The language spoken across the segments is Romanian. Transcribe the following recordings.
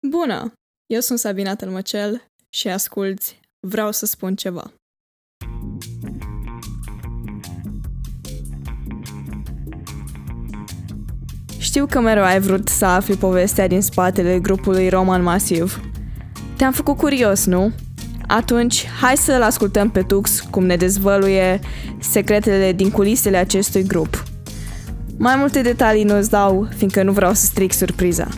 Bună! Eu sunt Sabina Tălmăcel și asculți Vreau să spun ceva. Știu că mereu ai vrut să afli povestea din spatele grupului Roman Masiv. Te-am făcut curios, nu? Atunci, hai să-l ascultăm pe Tux cum ne dezvăluie secretele din culisele acestui grup. Mai multe detalii nu-ți dau, fiindcă nu vreau să stric surpriza.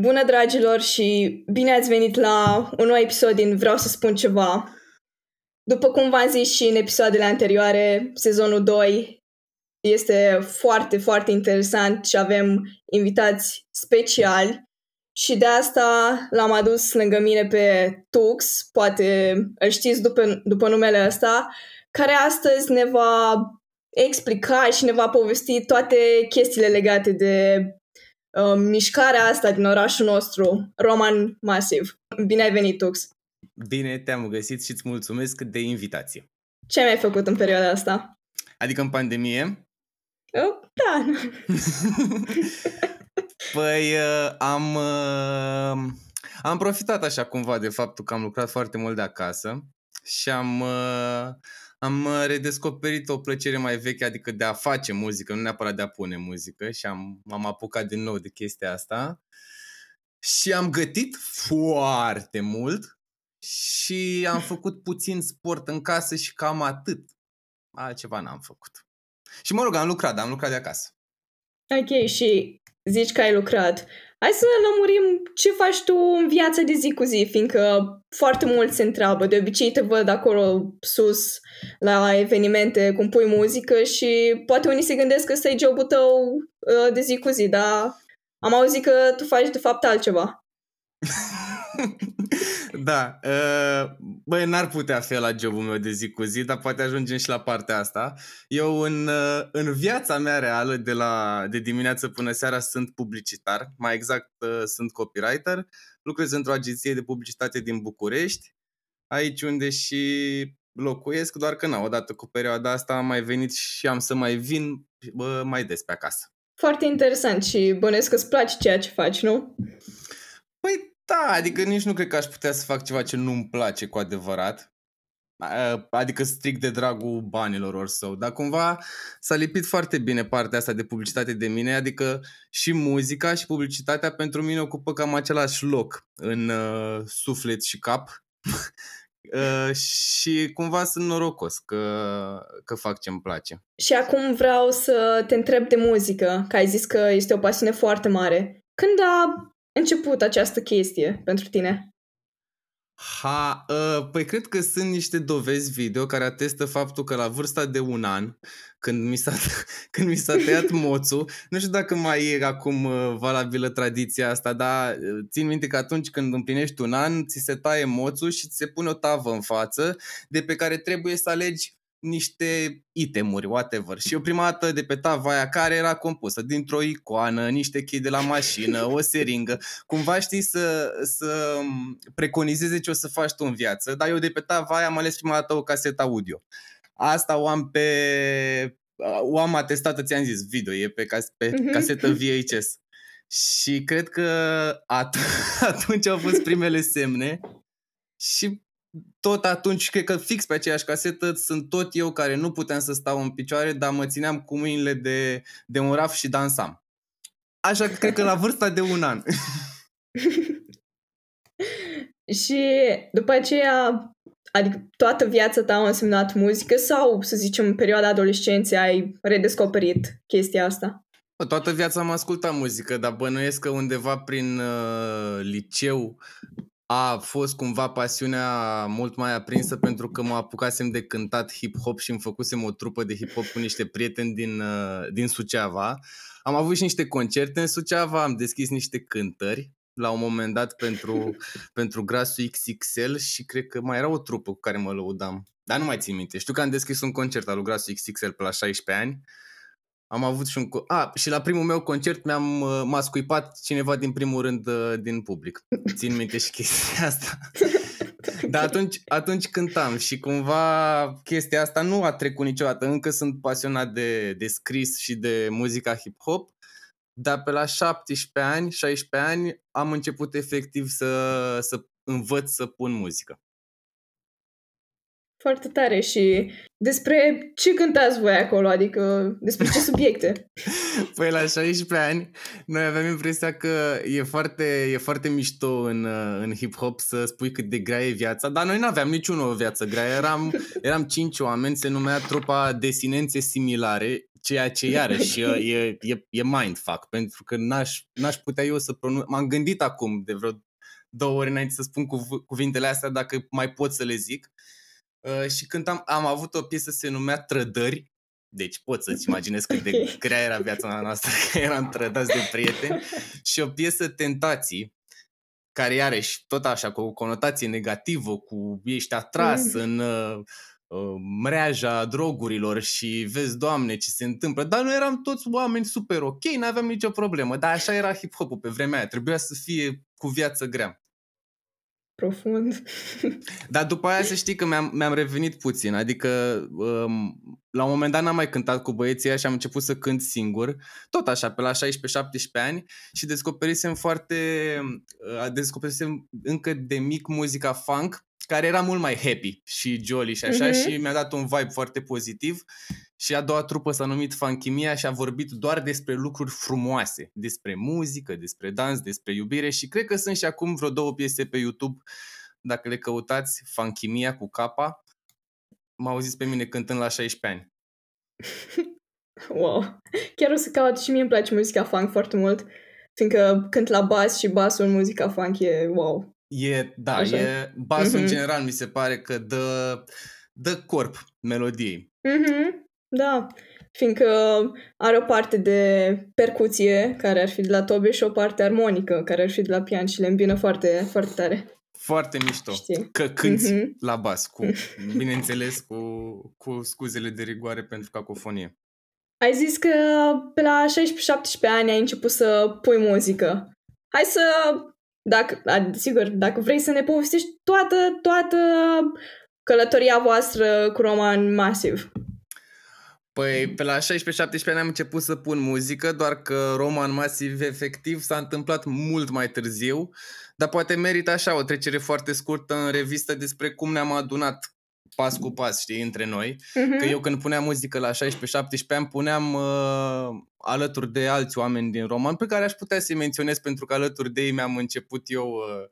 Bună, dragilor, și bine ați venit la un nou episod din Vreau să spun ceva. După cum v-am zis și în episoadele anterioare, sezonul 2 este foarte, foarte interesant și avem invitați speciali și de asta l-am adus lângă mine pe Tux, poate îl știți după, după numele ăsta, care astăzi ne va explica și ne va povesti toate chestiile legate de uh, mișcarea asta din orașul nostru, Roman Masiv. Bine ai venit, Tux! Bine te-am găsit și îți mulțumesc de invitație. Ce mi-ai făcut în perioada asta? Adică în pandemie? Uh, da. păi uh, am, uh, am profitat așa cumva de faptul că am lucrat foarte mult de acasă și am, uh, am redescoperit o plăcere mai veche, adică de a face muzică, nu neapărat de a pune muzică și am, am apucat din nou de chestia asta. Și am gătit foarte mult și am făcut puțin sport în casă și cam atât. Altceva n-am făcut. Și mă rog, am lucrat, am lucrat de acasă. Ok, și zici că ai lucrat. Hai să lămurim ce faci tu în viața de zi cu zi, fiindcă foarte mult se întreabă. De obicei te văd acolo sus la evenimente cum pui muzică și poate unii se gândesc că ăsta e jobul tău uh, de zi cu zi, dar am auzit că tu faci de fapt altceva. da, uh, băi, n-ar putea fi la jobul meu de zi cu zi, dar poate ajungem și la partea asta. Eu în, uh, în viața mea reală, de, la, de dimineață până seara, sunt publicitar, mai exact uh, sunt copywriter, lucrez într-o agenție de publicitate din București, aici unde și locuiesc, doar că na, odată cu perioada asta am mai venit și am să mai vin bă, mai des pe acasă. Foarte interesant și bănesc că îți place ceea ce faci, nu? Păi da, adică nici nu cred că aș putea să fac ceva ce nu-mi place cu adevărat. Adică strict de dragul banilor ori său. Dar cumva s-a lipit foarte bine partea asta de publicitate de mine, adică și muzica și publicitatea pentru mine ocupă cam același loc în uh, suflet și cap. uh, și cumva sunt norocos că, că fac ce-mi place. Și acum vreau să te întreb de muzică, că ai zis că este o pasiune foarte mare. Când a început această chestie pentru tine? Ha, uh, păi cred că sunt niște dovezi video care atestă faptul că la vârsta de un an, când mi s-a, când mi s-a tăiat moțul, nu știu dacă mai e acum uh, valabilă tradiția asta, dar uh, țin minte că atunci când împlinești un an, ți se taie moțul și ți se pune o tavă în față de pe care trebuie să alegi niște itemuri, whatever. Și eu prima dată de pe tava aia care era compusă dintr-o icoană, niște chei de la mașină, o seringă. Cumva știi să, să preconizeze ce o să faci tu în viață, dar eu de pe tava aia am ales prima dată o casetă audio. Asta o am pe... O am atestată, ți-am zis, video, e pe, cas- pe uh-huh. casetă VHS. Și cred că at- atunci au fost primele semne și tot atunci, cred că fix pe aceeași casetă sunt tot eu care nu puteam să stau în picioare, dar mă țineam cu mâinile de, de un raf și dansam. Așa că cred că la vârsta de un an. și după aceea, adică toată viața ta a însemnat muzică sau, să zicem, în perioada adolescenței ai redescoperit chestia asta? Toată viața am ascultat muzică, dar bănuiesc că undeva prin uh, liceu a fost cumva pasiunea mult mai aprinsă pentru că mă apucasem de cântat hip-hop și îmi făcusem o trupă de hip-hop cu niște prieteni din, uh, din Suceava. Am avut și niște concerte în Suceava, am deschis niște cântări la un moment dat pentru, pentru Grasul XXL și cred că mai era o trupă cu care mă lăudam. Dar nu mai țin minte. Știu că am deschis un concert al lui Grasul XXL pe la 16 ani am avut și un... A, și la primul meu concert mi-am, uh, m-a scuipat cineva din primul rând uh, din public. Țin minte și chestia asta. Dar atunci, atunci cântam și cumva chestia asta nu a trecut niciodată. Încă sunt pasionat de, de scris și de muzica hip-hop, dar pe la 17 ani, 16 ani, am început efectiv să, să învăț să pun muzică. Foarte tare și despre ce cântați voi acolo, adică despre ce subiecte? păi la 16 ani noi aveam impresia că e foarte, e foarte mișto în, în hip-hop să spui cât de grea e viața, dar noi nu aveam niciunul o viață grea, eram, eram cinci oameni, se numea trupa Desinențe Similare, ceea ce iarăși e, e, e mindfuck, pentru că n-aș, n-aș putea eu să pronunț... M-am gândit acum de vreo două ori înainte să spun cuv- cuvintele astea dacă mai pot să le zic. Uh, și când am, am avut o piesă se numea Trădări, deci pot să-ți imaginezi cât de grea era viața noastră, că eram trădați de prieteni, și o piesă Tentații, care iarăși tot așa, cu o conotație negativă, cu ești atras mm. în uh, uh, mreaja drogurilor și vezi, Doamne, ce se întâmplă. Dar noi eram toți oameni super ok, nu aveam nicio problemă. Dar așa era hip-hop-ul pe vremea aia. Trebuia să fie cu viață grea profund. Dar după aia să știi că mi-am, mi-am revenit puțin, adică um, la un moment dat n-am mai cântat cu băieții și am început să cânt singur, tot așa, pe la 16-17 ani și descoperisem foarte, uh, descoperisem încă de mic muzica funk, care era mult mai happy și jolly și așa uh-huh. și mi-a dat un vibe foarte pozitiv și a doua trupă s-a numit Funkimia și a vorbit doar despre lucruri frumoase, despre muzică, despre dans, despre iubire și cred că sunt și acum vreo două piese pe YouTube, dacă le căutați, Funkimia cu capa, m-au zis pe mine cântând la 16 ani. wow! Chiar o să caut și mie îmi place muzica funk foarte mult, fiindcă cânt la bas și basul în muzica funk e wow. E, da, Așa. e, basul mm-hmm. în general mi se pare că dă, dă corp melodiei. Mm-hmm. Da, fiindcă are o parte de percuție care ar fi de la tobe și o parte armonică care ar fi de la pian și le îmbină foarte, foarte tare. Foarte mișto. Știi? Că cânti mm-hmm. la bas, cu, bineînțeles, cu, cu scuzele de rigoare pentru cacofonie. Ai zis că pe la 16-17 ani ai început să pui muzică. Hai să, dacă, sigur, dacă vrei să ne povestești toată, toată călătoria voastră cu roman masiv. Păi pe la 16-17 ani am început să pun muzică, doar că Roman Masiv efectiv s-a întâmplat mult mai târziu, dar poate merită așa o trecere foarte scurtă în revistă despre cum ne-am adunat pas cu pas, știi, între noi. Uh-huh. Că eu când puneam muzică la 16-17 ani, puneam uh, alături de alți oameni din roman pe care aș putea să-i menționez pentru că alături de ei mi-am început eu uh,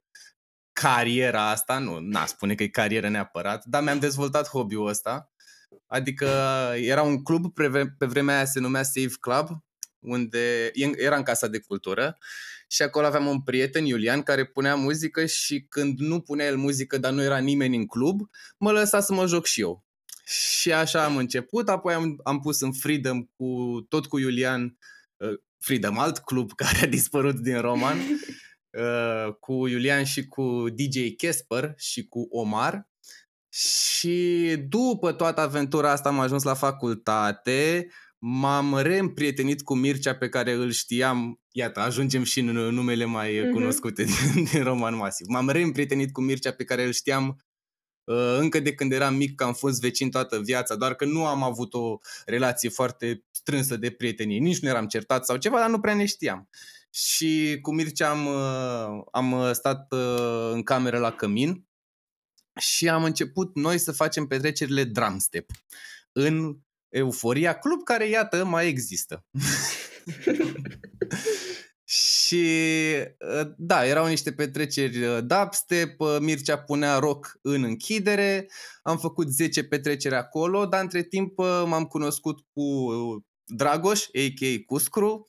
cariera asta, nu, n-a spune că e carieră neapărat, dar mi-am dezvoltat hobby-ul ăsta Adică era un club, pe vremea aia se numea Save Club, unde era în Casa de Cultură și acolo aveam un prieten, Iulian, care punea muzică și când nu punea el muzică, dar nu era nimeni în club, mă lăsa să mă joc și eu. Și așa am început, apoi am, am pus în Freedom cu, tot cu Iulian, uh, Freedom, alt club care a dispărut din roman, uh, cu Iulian și cu DJ Kesper și cu Omar și după toată aventura asta am ajuns la facultate, m-am reîmprietenit cu Mircea pe care îl știam, iată, ajungem și în numele mai uh-huh. cunoscute din, din Roman Masiv. M-am reîmprietenit cu Mircea pe care îl știam uh, încă de când eram mic, că am fost vecin toată viața, doar că nu am avut o relație foarte strânsă de prietenie. Nici nu eram certat sau ceva, dar nu prea ne știam. Și cu Mircea am, uh, am stat uh, în cameră la cămin și am început noi să facem petrecerile Drumstep în Euforia Club, care, iată, mai există. și ă, da, erau niște petreceri ă, dubstep, ă, Mircea punea rock în închidere, am făcut 10 petreceri acolo, dar între timp m-am cunoscut cu Dragoș, a.k.a. Cuscru,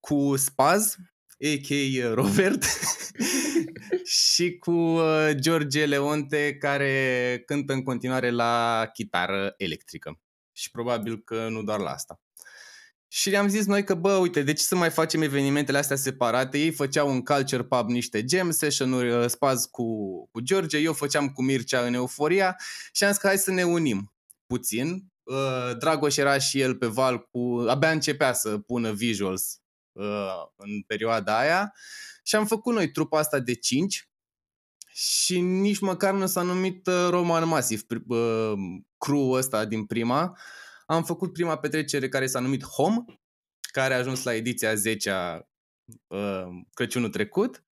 cu Spaz, a.k.a. Robert și cu uh, George Leonte care cântă în continuare la chitară electrică. Și probabil că nu doar la asta. Și le-am zis noi că, bă, uite, de ce să mai facem evenimentele astea separate? Ei făceau în Culture Pub niște jam session-uri, uh, spaz cu, cu George, eu făceam cu Mircea în Euforia și am zis că hai să ne unim puțin. Uh, Dragoș era și el pe val cu... Abia începea să pună visuals în perioada aia și am făcut noi trupa asta de 5 și nici măcar nu s-a numit uh, Roman Masiv, uh, crew ăsta din prima. Am făcut prima petrecere care s-a numit Home, care a ajuns la ediția 10 a uh, Crăciunul trecut.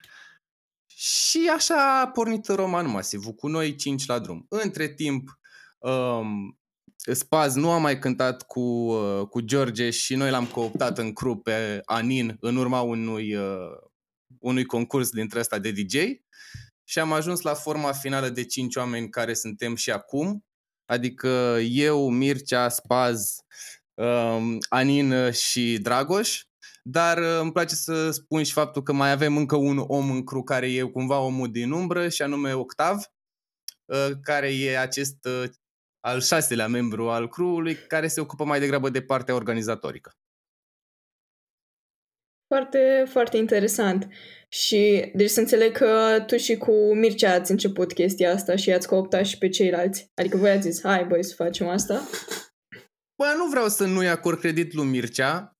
Și așa a pornit Roman Masiv, cu noi 5 la drum. Între timp, um, Spaz nu a mai cântat cu, uh, cu George și noi l-am cooptat în crew pe Anin în urma unui, uh, unui concurs dintre ăsta de DJ și am ajuns la forma finală de 5 oameni care suntem și acum, adică eu, Mircea, Spaz, um, Anin și Dragoș, dar uh, îmi place să spun și faptul că mai avem încă un om în cru care e cumva omul din umbră și anume Octav, uh, care e acest uh, al șaselea membru al crew-ului care se ocupă mai degrabă de partea organizatorică. Foarte, foarte interesant. Și deci să înțeleg că tu și cu Mircea ați început chestia asta și ați cooptat și pe ceilalți. Adică voi ați zis, hai băi să facem asta. Bă, nu vreau să nu-i acord credit lui Mircea.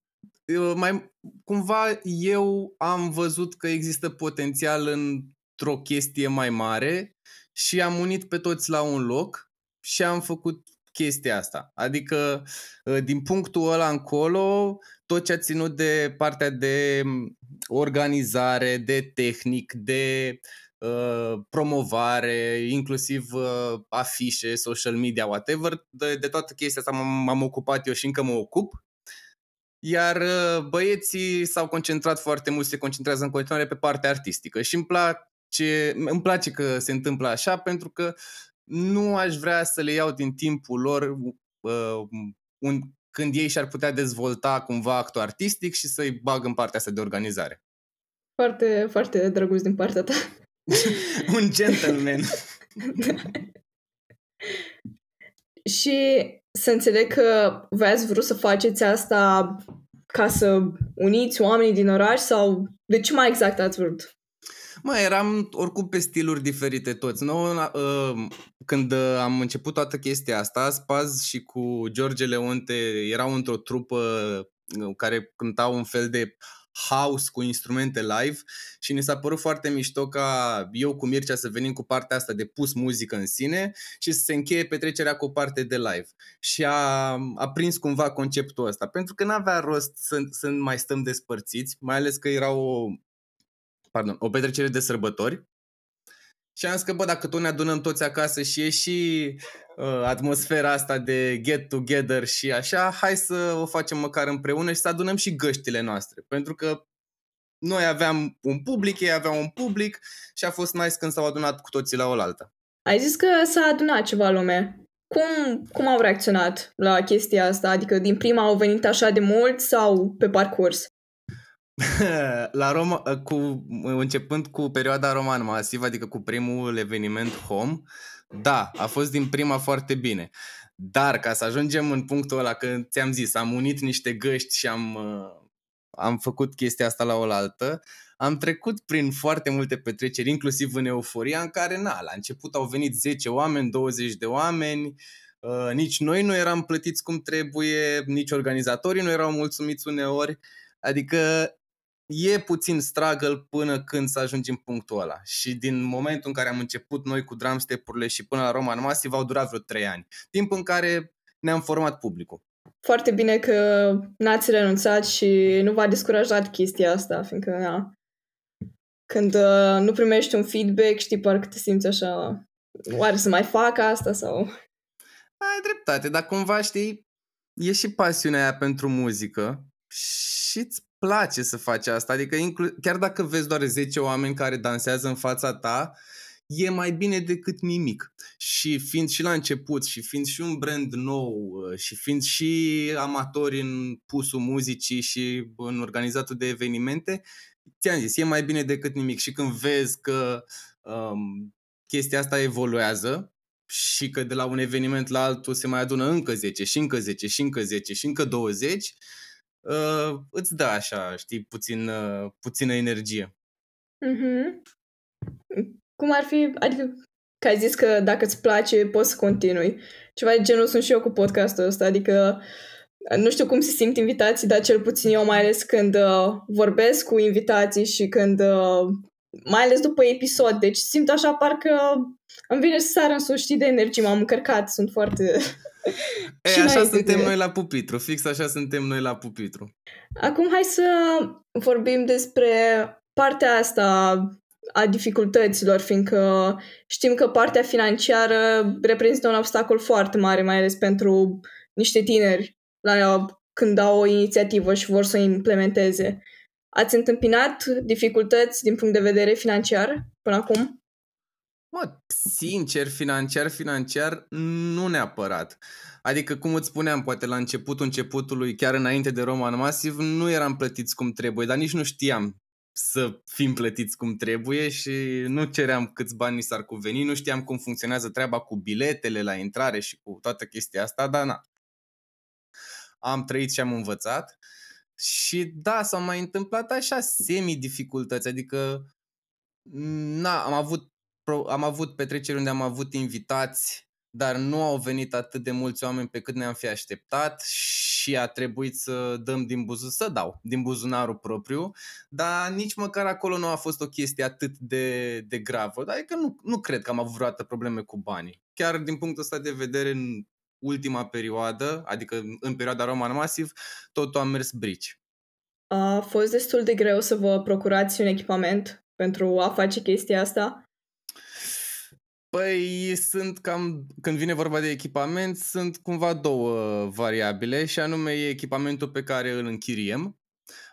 Mai, cumva eu am văzut că există potențial într-o chestie mai mare și am unit pe toți la un loc și am făcut chestia asta. Adică, ă, din punctul ăla încolo, tot ce a ținut de partea de organizare, de tehnic, de uh, promovare, inclusiv uh, afișe, social media, whatever, de, de toată chestia asta m- m-am ocupat eu și încă mă ocup. Iar uh, băieții s-au concentrat foarte mult, se concentrează în continuare pe partea artistică și îmi place, îmi place că se întâmplă așa pentru că nu aș vrea să le iau din timpul lor uh, un, când ei și-ar putea dezvolta cumva actul artistic și să-i bag în partea asta de organizare. Foarte, foarte drăguț din partea ta. un gentleman. și să înțeleg că voi ați vrut să faceți asta ca să uniți oamenii din oraș sau de ce mai exact ați vrut? Mă, eram oricum pe stiluri diferite toți. Nu, uh, când am început toată chestia asta, Spaz și cu George Leonte erau într-o trupă uh, care cântau un fel de house cu instrumente live și ne s-a părut foarte mișto ca eu cu Mircea să venim cu partea asta de pus muzică în sine și să se încheie petrecerea cu o parte de live. Și a, a prins cumva conceptul ăsta, pentru că n-avea rost să, să mai stăm despărțiți, mai ales că era o, pardon, o petrecere de sărbători. Și am zis că, bă, dacă tot ne adunăm toți acasă și e și uh, atmosfera asta de get together și așa, hai să o facem măcar împreună și să adunăm și găștile noastre. Pentru că noi aveam un public, ei aveau un public și a fost nice când s-au adunat cu toții la oaltă. Ai zis că s-a adunat ceva lume. Cum, cum au reacționat la chestia asta? Adică din prima au venit așa de mult sau pe parcurs? la Roma, cu, începând cu perioada roman masiv, adică cu primul eveniment home, da, a fost din prima foarte bine. Dar ca să ajungem în punctul ăla, că ți-am zis, am unit niște găști și am, uh, am făcut chestia asta la oaltă, am trecut prin foarte multe petreceri, inclusiv în euforia, în care, na, la început au venit 10 oameni, 20 de oameni, uh, nici noi nu eram plătiți cum trebuie, nici organizatorii nu erau mulțumiți uneori, adică e puțin struggle până când să ajungi în punctul ăla. Și din momentul în care am început noi cu drum step-urile și până la Roman Massive au durat vreo 3 ani. Timp în care ne-am format publicul. Foarte bine că n-ați renunțat și nu v-a descurajat chestia asta, fiindcă na, când uh, nu primești un feedback, știi, parcă te simți așa, oare să mai fac asta sau... Ai dreptate, dar cumva știi, e și pasiunea aia pentru muzică și îți place să faci asta. Adică inclu- chiar dacă vezi doar 10 oameni care dansează în fața ta, e mai bine decât nimic. Și fiind și la început și fiind și un brand nou uh, și fiind și amatori în pusul muzicii și în organizatul de evenimente, ți-am zis, e mai bine decât nimic. Și când vezi că um, chestia asta evoluează, și că de la un eveniment la altul se mai adună încă 10 și încă 10 și încă 10 și încă 20, uh, îți dă așa, știi, puțin, uh, puțină energie. Mm-hmm. Cum ar fi, adică că ai zis că dacă îți place poți să continui. Ceva de genul sunt și eu cu podcastul ăsta, adică nu știu cum se simt invitații, dar cel puțin eu mai ales când uh, vorbesc cu invitații și când uh, mai ales după episod, deci simt așa parcă îmi vine să sar în sus, știi, de energie, m-am încărcat, sunt foarte... E, așa suntem de... noi la pupitru, fix așa suntem noi la pupitru. Acum hai să vorbim despre partea asta a dificultăților, fiindcă știm că partea financiară reprezintă un obstacol foarte mare, mai ales pentru niște tineri la, când au o inițiativă și vor să o implementeze. Ați întâmpinat dificultăți din punct de vedere financiar până acum? Mă, sincer, financiar, financiar, nu neapărat. Adică, cum îți spuneam, poate la începutul începutului, chiar înainte de Roman Masiv, nu eram plătiți cum trebuie, dar nici nu știam să fim plătiți cum trebuie și nu ceream câți bani ni s-ar cuveni, nu știam cum funcționează treaba cu biletele la intrare și cu toată chestia asta, dar na. Am trăit și am învățat și da, s-au mai întâmplat așa semi-dificultăți, adică na, am avut, am avut petreceri unde am avut invitați dar nu au venit atât de mulți oameni pe cât ne-am fi așteptat și a trebuit să dăm din buzunar, să dau din buzunarul propriu, dar nici măcar acolo nu a fost o chestie atât de, de gravă. Adică nu, nu cred că am avut vreodată probleme cu banii. Chiar din punctul ăsta de vedere, în ultima perioadă, adică în perioada Roman Masiv, totul a mers brici. A fost destul de greu să vă procurați un echipament pentru a face chestia asta? Păi sunt cam, când vine vorba de echipament, sunt cumva două variabile și anume e echipamentul pe care îl închiriem.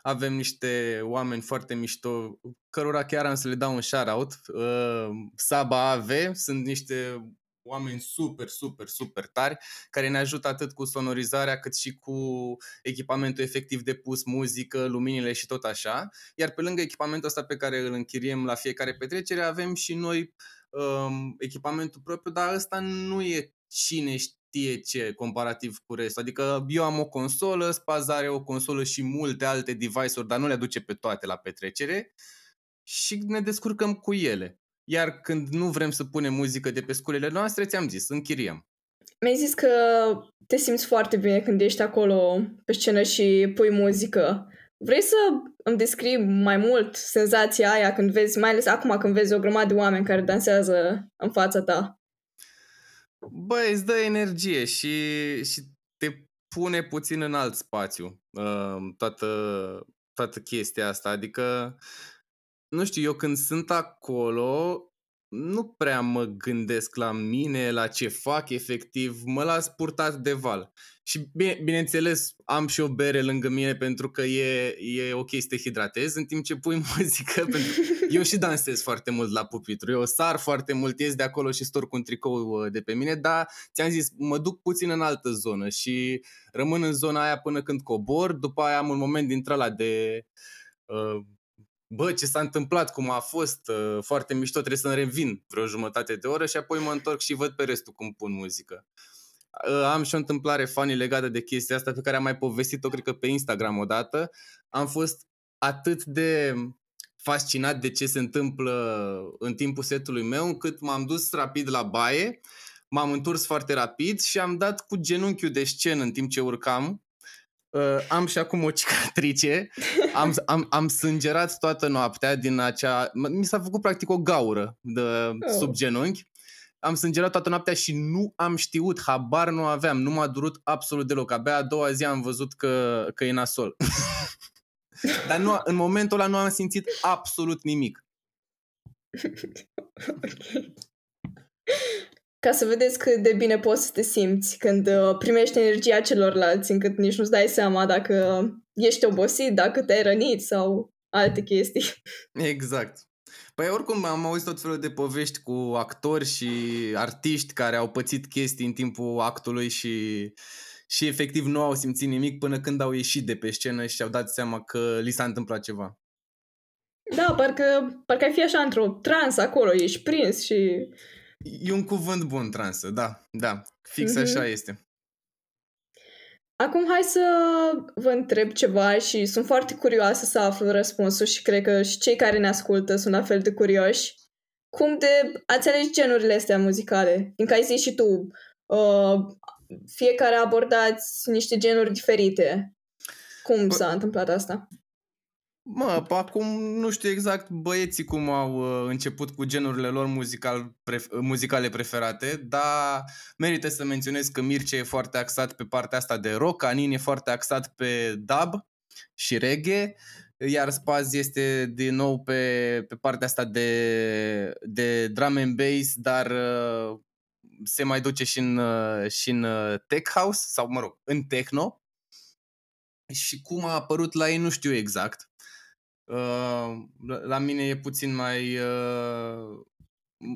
Avem niște oameni foarte mișto, cărora chiar am să le dau un shout-out. Uh, Saba AV sunt niște oameni super, super, super tari care ne ajută atât cu sonorizarea cât și cu echipamentul efectiv de pus muzică, luminile și tot așa. Iar pe lângă echipamentul ăsta pe care îl închiriem la fiecare petrecere avem și noi um, echipamentul propriu, dar ăsta nu e cine știe ce comparativ cu restul. Adică eu am o consolă, Spaz are o consolă și multe alte device-uri, dar nu le aduce pe toate la petrecere și ne descurcăm cu ele. Iar când nu vrem să punem muzică de pe sculele noastre, ți-am zis, închiriem. Mi-ai zis că te simți foarte bine când ești acolo pe scenă și pui muzică. Vrei să îmi descrii mai mult senzația aia când vezi, mai ales acum când vezi o grămadă de oameni care dansează în fața ta? Băi, îți dă energie și, și te pune puțin în alt spațiu uh, toată, toată chestia asta. Adică, nu știu, eu când sunt acolo, nu prea mă gândesc la mine, la ce fac efectiv, mă las purtat de val. Și bine, bineînțeles am și o bere lângă mine pentru că e, e ok să te hidratezi în timp ce pui muzică. pentru... Eu și dansez foarte mult la pupitru, eu sar foarte mult, ies de acolo și stor cu un tricou uh, de pe mine, dar ți-am zis, mă duc puțin în altă zonă și rămân în zona aia până când cobor, după aia am un moment dintre la de... Uh, bă, ce s-a întâmplat, cum a fost, uh, foarte mișto, trebuie să-mi revin vreo jumătate de oră și apoi mă întorc și văd pe restul cum pun muzică. Uh, am și o întâmplare funny legată de chestia asta pe care am mai povestit-o, cred că pe Instagram odată. Am fost atât de fascinat de ce se întâmplă în timpul setului meu, încât m-am dus rapid la baie, m-am întors foarte rapid și am dat cu genunchiul de scenă în timp ce urcam Uh, am și acum o cicatrice, am, am, am sângerat toată noaptea din acea... Mi s-a făcut practic o gaură de oh. sub genunchi. Am sângerat toată noaptea și nu am știut, habar nu aveam, nu m-a durut absolut deloc. Abia a doua zi am văzut că, că e nasol. Dar nu, în momentul ăla nu am simțit absolut nimic. okay ca să vedeți cât de bine poți să te simți când uh, primești energia celorlalți, încât nici nu-ți dai seama dacă ești obosit, dacă te-ai rănit sau alte chestii. Exact. Păi oricum am auzit tot felul de povești cu actori și artiști care au pățit chestii în timpul actului și, și efectiv nu au simțit nimic până când au ieșit de pe scenă și au dat seama că li s-a întâmplat ceva. Da, parcă, parcă ai fi așa într-o trans acolo, ești prins și E un cuvânt bun, transă, da, da, fix mm-hmm. așa este. Acum hai să vă întreb ceva și sunt foarte curioasă să aflu răspunsul și cred că și cei care ne ascultă sunt la fel de curioși. Cum de ați ales genurile astea muzicale? Fiindcă ai zis și tu, uh, fiecare abordați niște genuri diferite. Cum s-a întâmplat asta? Mă, acum nu știu exact băieții cum au uh, început cu genurile lor muzical, pref- muzicale preferate, dar merită să menționez că Mircea e foarte axat pe partea asta de rock, Anin e foarte axat pe dub și reggae, iar Spaz este din nou pe, pe partea asta de, de drum and bass, dar uh, se mai duce și în, uh, și în uh, tech house, sau mă rog, în techno. Și cum a apărut la ei nu știu exact. Uh, la mine e puțin mai, uh,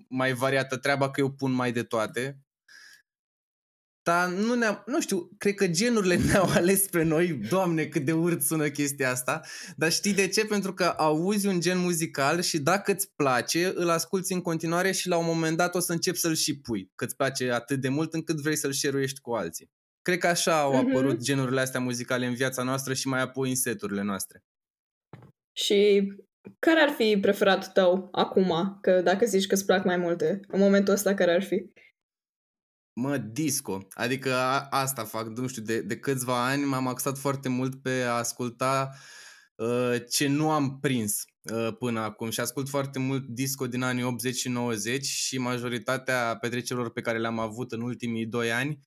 mai variată treaba că eu pun mai de toate. Dar nu, ne nu știu, cred că genurile ne-au ales spre noi. Doamne, cât de urât sună chestia asta. Dar știi de ce? Pentru că auzi un gen muzical și dacă îți place, îl asculti în continuare și la un moment dat o să începi să-l și pui. Că îți place atât de mult încât vrei să-l share cu alții. Cred că așa au mhm. apărut mm-hmm. genurile astea muzicale în viața noastră și mai apoi în seturile noastre. Și care ar fi preferatul tău acum? Că dacă zici că îți plac mai multe, în momentul ăsta care ar fi? Mă, disco. Adică a, asta fac, nu știu, de, de câțiva ani m-am axat foarte mult pe a asculta uh, ce nu am prins uh, până acum și ascult foarte mult disco din anii 80 și 90 și majoritatea petrecerilor pe care le-am avut în ultimii doi ani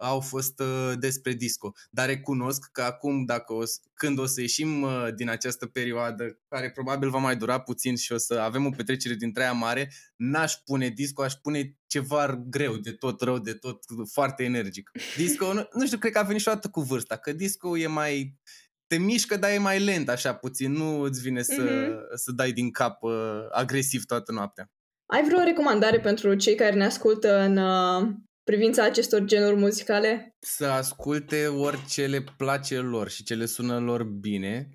au fost uh, despre disco. Dar recunosc că acum, dacă o, când o să ieșim uh, din această perioadă, care probabil va mai dura puțin și o să avem o petrecere din treia mare, n-aș pune disco, aș pune ceva greu, de tot rău, de tot foarte energic. Disco, nu, nu știu, cred că a venit și o dată cu vârsta, că disco e mai te mișcă, dar e mai lent așa puțin, nu îți vine să, mm-hmm. să dai din cap uh, agresiv toată noaptea. Ai vreo recomandare pentru cei care ne ascultă în uh, privința acestor genuri muzicale? Să asculte orice le place lor și ce le sună lor bine.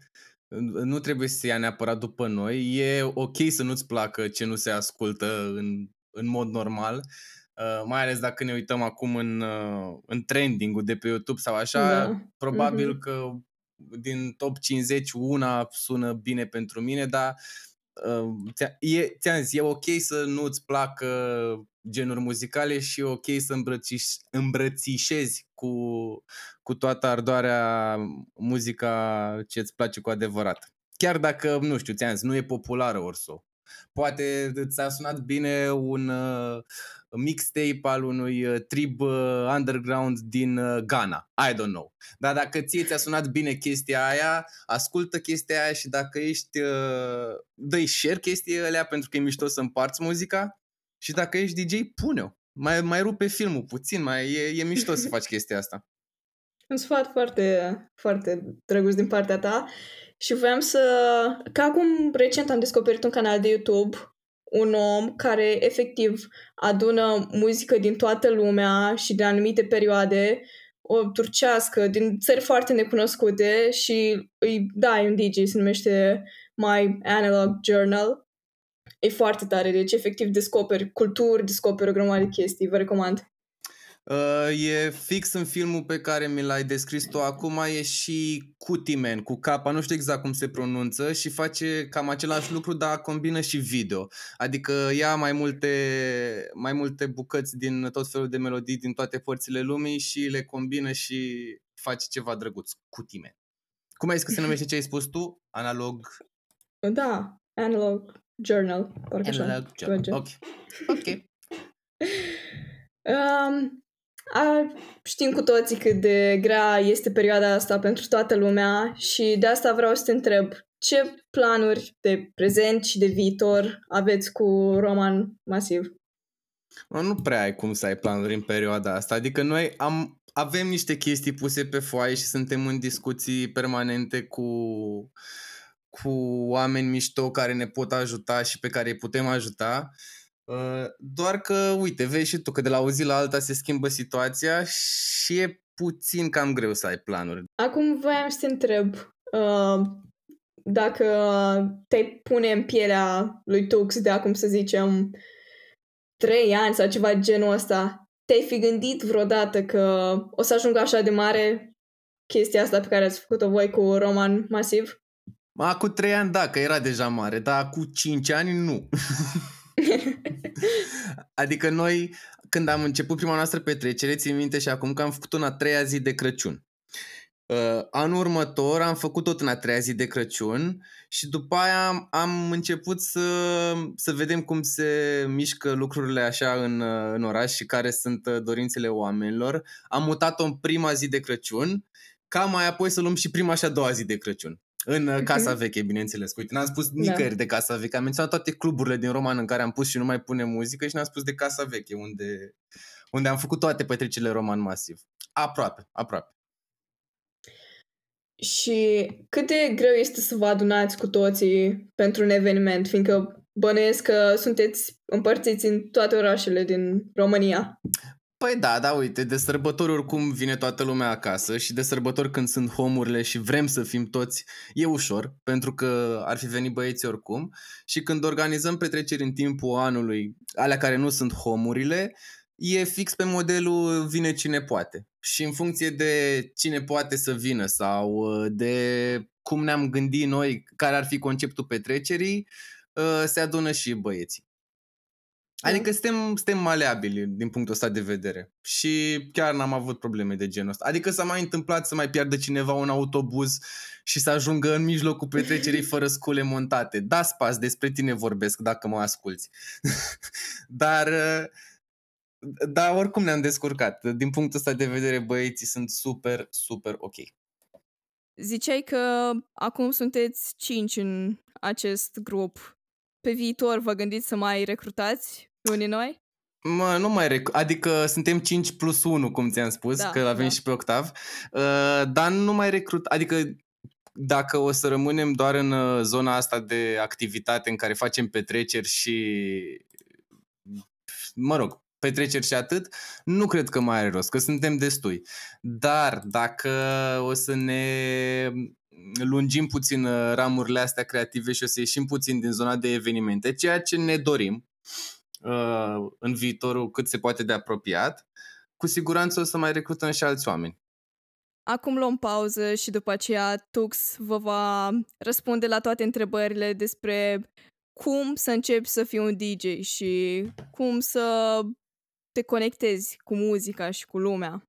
Nu trebuie să ia neapărat după noi. E ok să nu-ți placă ce nu se ascultă în, în mod normal. Uh, mai ales dacă ne uităm acum în, uh, în trending-ul de pe YouTube sau așa, da. probabil mm-hmm. că din top 50 una sună bine pentru mine, dar uh, e, ți-am zis, e ok să nu-ți placă genuri muzicale și e ok să îmbrățiș, îmbrățișezi cu, cu toată ardoarea muzica ce îți place cu adevărat. Chiar dacă, nu știu, ți-am zis, nu e populară Orso. Poate ți-a sunat bine un uh, mixtape al unui uh, trib uh, underground din uh, Ghana. I don't know. Dar dacă ție ți-a sunat bine chestia aia, ascultă chestia aia și dacă ești, uh, dă share chestia alea pentru că e mișto să împarți muzica și dacă ești DJ, pune-o. Mai, mai rupe filmul puțin, mai e, e mișto să faci chestia asta. Un sfat foarte, foarte drăguț din partea ta și voiam să... Ca acum recent am descoperit un canal de YouTube un om care efectiv adună muzică din toată lumea și din anumite perioade, o turcească, din țări foarte necunoscute și îi, da, e un DJ, se numește My Analog Journal E foarte tare, deci efectiv descoperi culturi, descoperi o grămadă de chestii, vă recomand. Uh, e fix în filmul pe care mi l-ai descris tu acum, e și Cutimen, cu capa, nu știu exact cum se pronunță și face cam același lucru, dar combină și video. Adică ia mai multe, mai multe bucăți din tot felul de melodii din toate părțile lumii și le combină și face ceva drăguț, Cutimen. Cum ai zis că se numește ce ai spus tu? Analog? Da, analog Journal, parcă așa. Journal. Ok. Ok. um, a, știm cu toții cât de grea este perioada asta pentru toată lumea și de asta vreau să te întreb ce planuri de prezent și de viitor aveți cu Roman Masiv? Mă, nu prea ai cum să ai planuri în perioada asta. Adică noi am, avem niște chestii puse pe foaie și suntem în discuții permanente cu cu oameni mișto care ne pot ajuta și pe care îi putem ajuta. Uh, doar că, uite, vezi și tu că de la o zi la alta se schimbă situația și e puțin cam greu să ai planuri. Acum voiam să te întreb uh, dacă te pune în pielea lui Tux de acum să zicem trei ani sau ceva genul ăsta, te-ai fi gândit vreodată că o să ajungă așa de mare chestia asta pe care ați făcut-o voi cu Roman Masiv? Acum trei ani, da, că era deja mare, dar cu cinci ani, nu. adică noi, când am început prima noastră petrecere, țin minte și acum că am făcut una treia zi de Crăciun. Uh, anul următor am făcut tot în a treia zi de Crăciun și după aia am, am început să, să vedem cum se mișcă lucrurile așa în, uh, în oraș și care sunt uh, dorințele oamenilor. Am mutat-o în prima zi de Crăciun, ca mai apoi să luăm și prima și a doua zi de Crăciun. În uh, Casa Veche, bineînțeles. Uite, n-am spus da. nicăieri de Casa Veche. Am menționat toate cluburile din Roman în care am pus și nu mai pune muzică și n-am spus de Casa Veche, unde, unde am făcut toate petrecerile roman masiv. Aproape, aproape. Și cât de greu este să vă adunați cu toții pentru un eveniment, fiindcă bănuiesc că sunteți împărțiți în toate orașele din România. Păi da, da, uite, de sărbători oricum vine toată lumea acasă și de sărbători când sunt homurile și vrem să fim toți, e ușor, pentru că ar fi venit băieții oricum. Și când organizăm petreceri în timpul anului, alea care nu sunt homurile, e fix pe modelul vine cine poate. Și în funcție de cine poate să vină sau uh, de cum ne-am gândit noi, care ar fi conceptul petrecerii, uh, se adună și băieții. Adică suntem, suntem maleabili din punctul ăsta de vedere și chiar n-am avut probleme de genul ăsta. Adică s-a mai întâmplat să mai piardă cineva un autobuz și să ajungă în mijlocul petrecerii fără scule montate. Da, spas, despre tine vorbesc dacă mă asculți. Dar uh, dar oricum ne-am descurcat. Din punctul ăsta de vedere, băieții sunt super, super ok. Ziceai că acum sunteți cinci în acest grup. Pe viitor vă gândiți să mai recrutați unii noi? Mă, nu mai rec- adică suntem 5 plus 1, cum ți-am spus, da, că avem da. și pe octav, uh, dar nu mai recrut, adică dacă o să rămânem doar în uh, zona asta de activitate în care facem petreceri și mă rog, petreceri și atât, nu cred că mai are rost, că suntem destui. Dar dacă o să ne lungim puțin uh, ramurile astea creative și o să ieșim puțin din zona de evenimente, ceea ce ne dorim uh, în viitorul cât se poate de apropiat, cu siguranță o să mai recrutăm și alți oameni. Acum luăm pauză și după aceea Tux vă va răspunde la toate întrebările despre cum să începi să fii un DJ și cum să te conectezi cu muzica și cu lumea.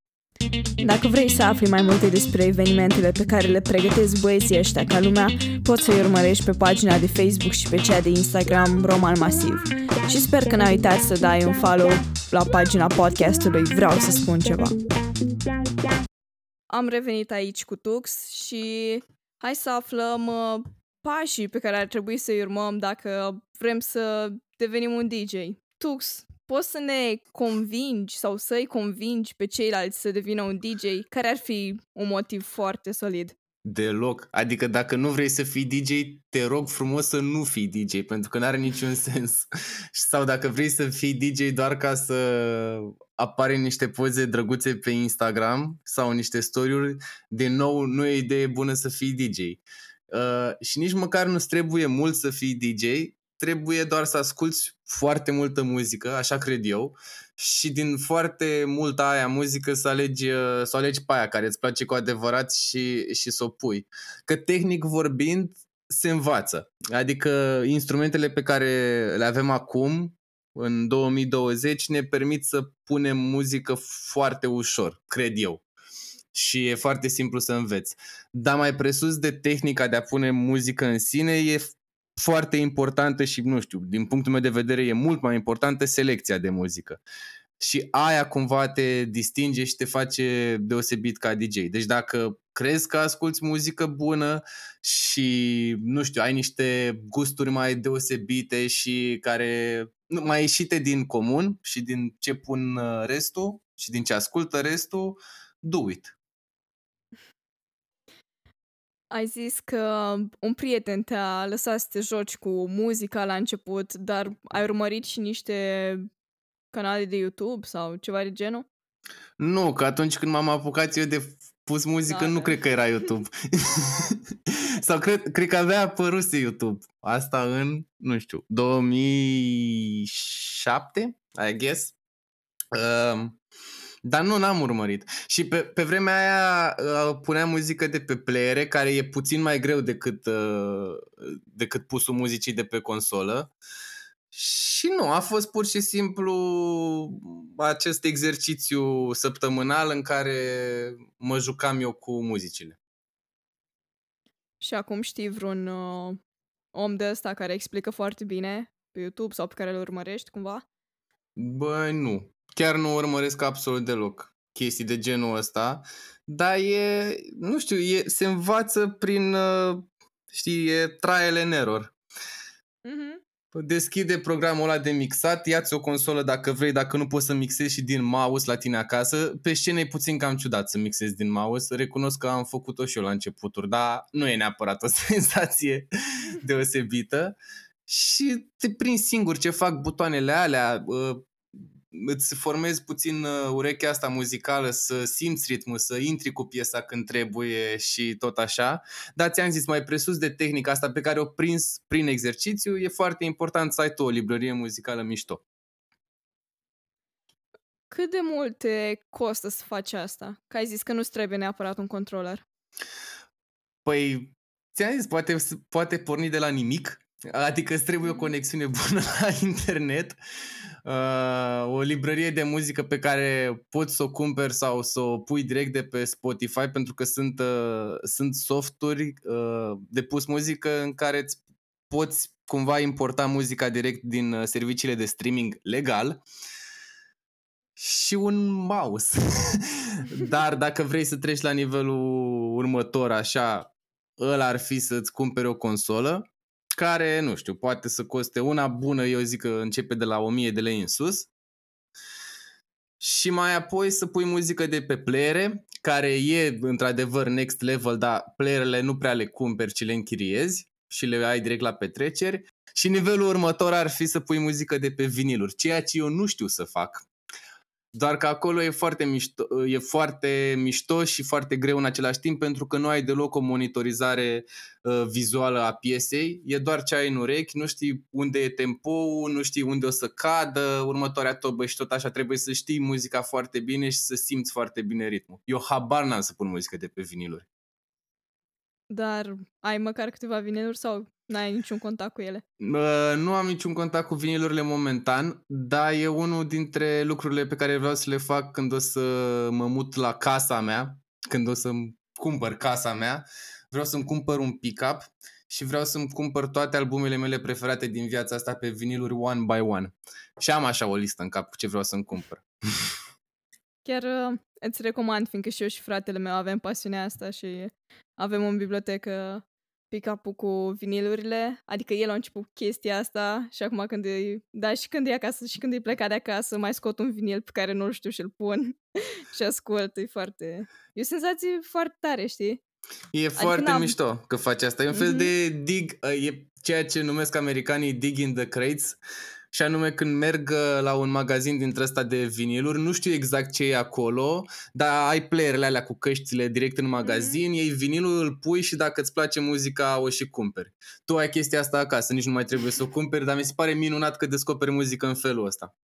Dacă vrei să afli mai multe despre evenimentele pe care le pregătesc băieții ăștia ca lumea, poți să-i urmărești pe pagina de Facebook și pe cea de Instagram Roman Masiv. Și sper că n-ai uitat să dai un follow la pagina podcastului Vreau să spun ceva. Am revenit aici cu Tux și hai să aflăm uh, pașii pe care ar trebui să-i urmăm dacă vrem să devenim un DJ. Tux, poți să ne convingi sau să-i convingi pe ceilalți să devină un DJ, care ar fi un motiv foarte solid? Deloc. Adică dacă nu vrei să fii DJ, te rog frumos să nu fii DJ, pentru că nu are niciun sens. Sau dacă vrei să fii DJ doar ca să apare niște poze drăguțe pe Instagram sau niște story-uri, din nou nu e idee bună să fii DJ. Uh, și nici măcar nu trebuie mult să fii DJ, trebuie doar să asculti foarte multă muzică, așa cred eu, și din foarte multă aia muzică să alegi, uh, să alegi pe aia care îți place cu adevărat și, și să o pui. Că tehnic vorbind, se învață. Adică instrumentele pe care le avem acum, în 2020, ne permit să punem muzică foarte ușor, cred eu. Și e foarte simplu să înveți. Dar mai presus de tehnica de a pune muzică în sine, e foarte importantă și, nu știu, din punctul meu de vedere e mult mai importantă selecția de muzică. Și aia cumva te distinge și te face deosebit ca DJ. Deci dacă crezi că asculti muzică bună și, nu știu, ai niște gusturi mai deosebite și care mai ieșite din comun și din ce pun uh, restul și din ce ascultă restul, do it. Ai zis că un prieten te-a lăsat să te joci cu muzica la început, dar ai urmărit și niște canale de YouTube sau ceva de genul? Nu, că atunci când m-am apucat eu de pus muzică, da, nu da. cred că era YouTube. sau cred, cred că avea apărut YouTube. Asta în, nu știu, 2007, I guess. Uh, dar nu, n-am urmărit. Și pe, pe vremea aia uh, puneam muzică de pe playere, care e puțin mai greu decât, uh, decât pusul muzicii de pe consolă. Și nu, a fost pur și simplu acest exercițiu săptămânal în care mă jucam eu cu muzicile. Și acum știi vreun uh, om de ăsta care explică foarte bine pe YouTube sau pe care îl urmărești cumva? Bă, nu. Chiar nu urmăresc absolut deloc chestii de genul ăsta, dar e, nu știu, e, se învață prin, uh, știi, e trial and error. Mm-hmm. Deschide programul ăla de mixat, ia-ți o consolă dacă vrei, dacă nu poți să mixezi și din mouse la tine acasă. Pe scenă e puțin cam ciudat să mixezi din mouse, recunosc că am făcut-o și eu la începuturi, dar nu e neapărat o senzație deosebită. Și te prinzi singur ce fac butoanele alea, uh, îți formezi puțin uh, urechea asta muzicală, să simți ritmul, să intri cu piesa când trebuie și tot așa. Dar ți-am zis, mai presus de tehnica asta pe care o prins prin exercițiu, e foarte important să ai tu o librărie muzicală mișto. Cât de mult te costă să faci asta? Că ai zis că nu-ți trebuie neapărat un controller. Păi, ți-am zis, poate, poate porni de la nimic, adică îți trebuie o mm. conexiune bună la internet, uh, o librărie de muzică pe care poți să o cumperi sau să o pui direct de pe Spotify pentru că sunt, uh, sunt softuri uh, de pus muzică în care îți poți cumva importa muzica direct din uh, serviciile de streaming legal și un mouse. Dar dacă vrei să treci la nivelul următor așa, ăla ar fi să-ți cumperi o consolă care, nu știu, poate să coste una bună, eu zic că începe de la 1000 de lei în sus. Și mai apoi să pui muzică de pe playere, care e într-adevăr next level, dar playerele nu prea le cumperi, ci le închiriezi și le ai direct la petreceri. Și nivelul următor ar fi să pui muzică de pe viniluri, ceea ce eu nu știu să fac. Doar că acolo e foarte, mișto, e foarte mișto și foarte greu în același timp pentru că nu ai deloc o monitorizare uh, vizuală a piesei, e doar ce ai în urechi, nu știi unde e tempo, nu știi unde o să cadă următoarea tobă și tot așa trebuie să știi muzica foarte bine și să simți foarte bine ritmul. Eu habar n-am să pun muzică de pe viniluri. Dar ai măcar câteva viniluri sau N-ai niciun contact cu ele? Uh, nu am niciun contact cu vinilurile momentan, dar e unul dintre lucrurile pe care vreau să le fac când o să mă mut la casa mea, când o să-mi cumpăr casa mea. Vreau să-mi cumpăr un pick-up și vreau să-mi cumpăr toate albumele mele preferate din viața asta pe viniluri one by one. Și am așa o listă în cap cu ce vreau să-mi cumpăr. Chiar uh, îți recomand, fiindcă și eu și fratele meu avem pasiunea asta și avem o bibliotecă pick-up-ul cu vinilurile, adică el a început chestia asta și acum când e, da, și când e acasă și când e plecat de acasă, mai scot un vinil pe care nu-l știu și îl pun și ascult, e foarte... E o senzație foarte tare, știi? E adică foarte n-am... mișto că faci asta. E un fel mm-hmm. de dig, e ceea ce numesc americanii dig in the crates și anume când merg uh, la un magazin dintre ăsta de viniluri, nu știu exact ce e acolo, dar ai playerele alea cu căștile direct în magazin, mm-hmm. iei vinilul, îl pui și dacă îți place muzica o și cumperi. Tu ai chestia asta acasă, nici nu mai trebuie să o cumperi, dar mi se pare minunat că descoperi muzică în felul ăsta.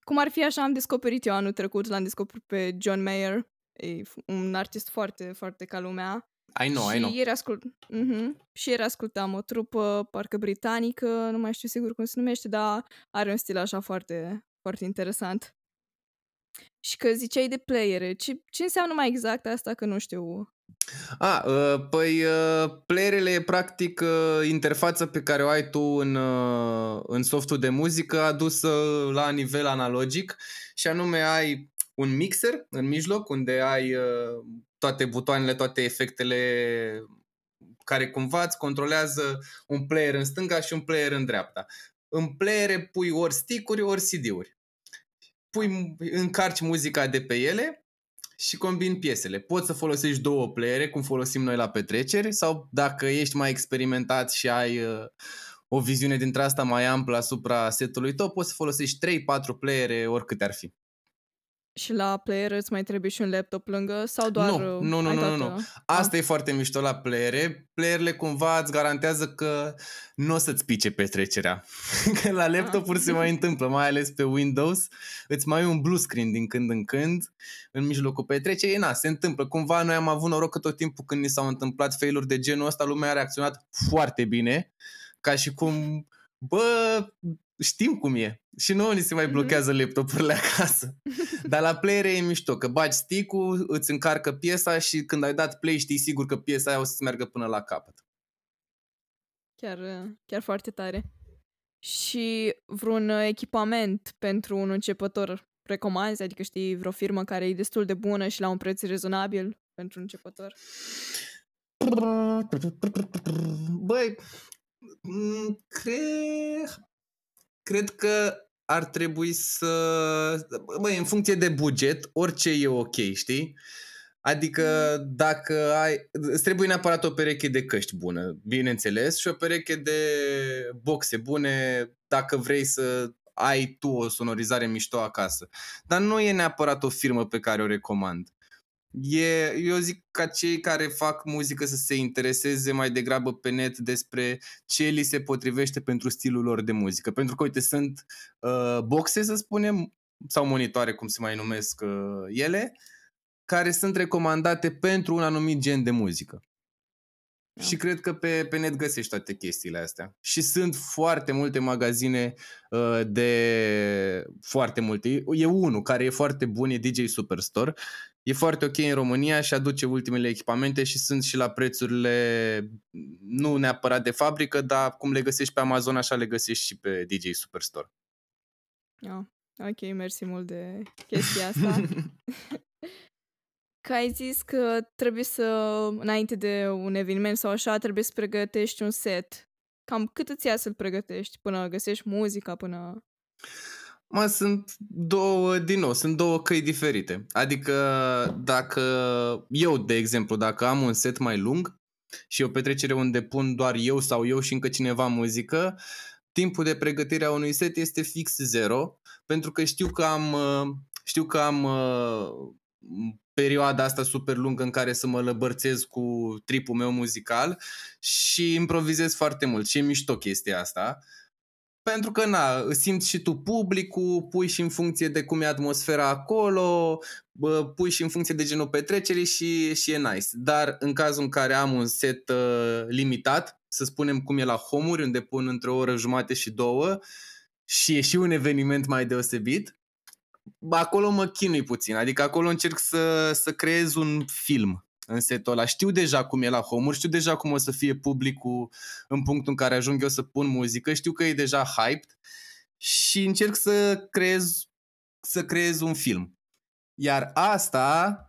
Cum ar fi așa am descoperit eu anul trecut, l-am descoperit pe John Mayer, e un artist foarte, foarte ca lumea. I know, și Și know. Ieri ascult... mm-hmm. Și ieri ascultam o trupă, parcă britanică, nu mai știu sigur cum se numește, dar are un stil așa foarte, foarte interesant. Și că ziceai de playere, ce, ce înseamnă mai exact asta, că nu știu a, uh, păi uh, playerele e practic uh, interfața pe care o ai tu în, uh, în softul de muzică adusă la nivel analogic și anume ai un mixer în mijloc unde ai uh, toate butoanele, toate efectele care cumva îți controlează un player în stânga și un player în dreapta. În playere pui ori stick-uri, ori CD-uri. Pui, încarci muzica de pe ele și combini piesele. Poți să folosești două playere, cum folosim noi la petreceri, sau dacă ești mai experimentat și ai uh, o viziune dintre asta mai amplă asupra setului tău, poți să folosești 3-4 playere, oricâte ar fi. Și la player îți mai trebuie și un laptop lângă sau doar... Nu, nu, nu, nu, nu. Asta ah. e foarte mișto la playere. Playerele cumva îți garantează că nu o să-ți pice petrecerea. că la laptopuri ah. se mai întâmplă, mai ales pe Windows. Îți mai ai un blue screen din când în când în mijlocul petrecerii. Na, se întâmplă. Cumva noi am avut noroc că tot timpul când ni s-au întâmplat failuri de genul ăsta, lumea a reacționat foarte bine. Ca și cum bă, știm cum e. Și nouă ni se mai mhm. blochează mm-hmm. laptopurile acasă. Dar la player e mișto, că bagi stick-ul, îți încarcă piesa și când ai dat play știi sigur că piesa aia o să meargă până la capăt. Chiar, chiar foarte tare. Și vreun echipament pentru un începător recomanzi? Adică știi vreo firmă care e destul de bună și la un preț rezonabil pentru un începător? Băi, cred, cred că ar trebui să... Băi, în funcție de buget, orice e ok, știi? Adică mm. dacă ai... Îți trebuie neapărat o pereche de căști bună, bineînțeles, și o pereche de boxe bune dacă vrei să ai tu o sonorizare mișto acasă. Dar nu e neapărat o firmă pe care o recomand. E, eu zic ca cei care fac muzică să se intereseze mai degrabă pe net despre ce li se potrivește pentru stilul lor de muzică. Pentru că, uite, sunt uh, boxe, să spunem, sau monitoare, cum se mai numesc uh, ele, care sunt recomandate pentru un anumit gen de muzică. Da. Și cred că pe, pe net găsești toate chestiile astea. Și sunt foarte multe magazine uh, de foarte multe. E unul care e foarte bun, e DJ Superstore. E foarte ok în România și aduce ultimele echipamente și sunt și la prețurile nu neapărat de fabrică, dar cum le găsești pe Amazon, așa le găsești și pe DJ Superstore. Oh, ok, mersi mult de chestia asta. că ai zis că trebuie să, înainte de un eveniment sau așa, trebuie să pregătești un set. Cam cât îți ia să-l pregătești până găsești muzica, până... Mă, sunt două, din nou, sunt două căi diferite. Adică dacă eu, de exemplu, dacă am un set mai lung și o petrecere unde pun doar eu sau eu și încă cineva muzică, timpul de pregătire a unui set este fix zero, pentru că știu că am, știu că am perioada asta super lungă în care să mă lăbărțez cu tripul meu muzical și improvizez foarte mult și e mișto chestia asta. Pentru că, na, simți și tu publicul, pui și în funcție de cum e atmosfera acolo, bă, pui și în funcție de genul petrecerii și, și e nice. Dar în cazul în care am un set uh, limitat, să spunem cum e la homuri, unde pun între o oră jumate și două, și e și un eveniment mai deosebit, acolo mă chinui puțin, adică acolo încerc să, să creez un film în setul ăla. Știu deja cum e la homuri, știu deja cum o să fie publicul în punctul în care ajung eu să pun muzică, știu că e deja hyped și încerc să creez, să creez un film. Iar asta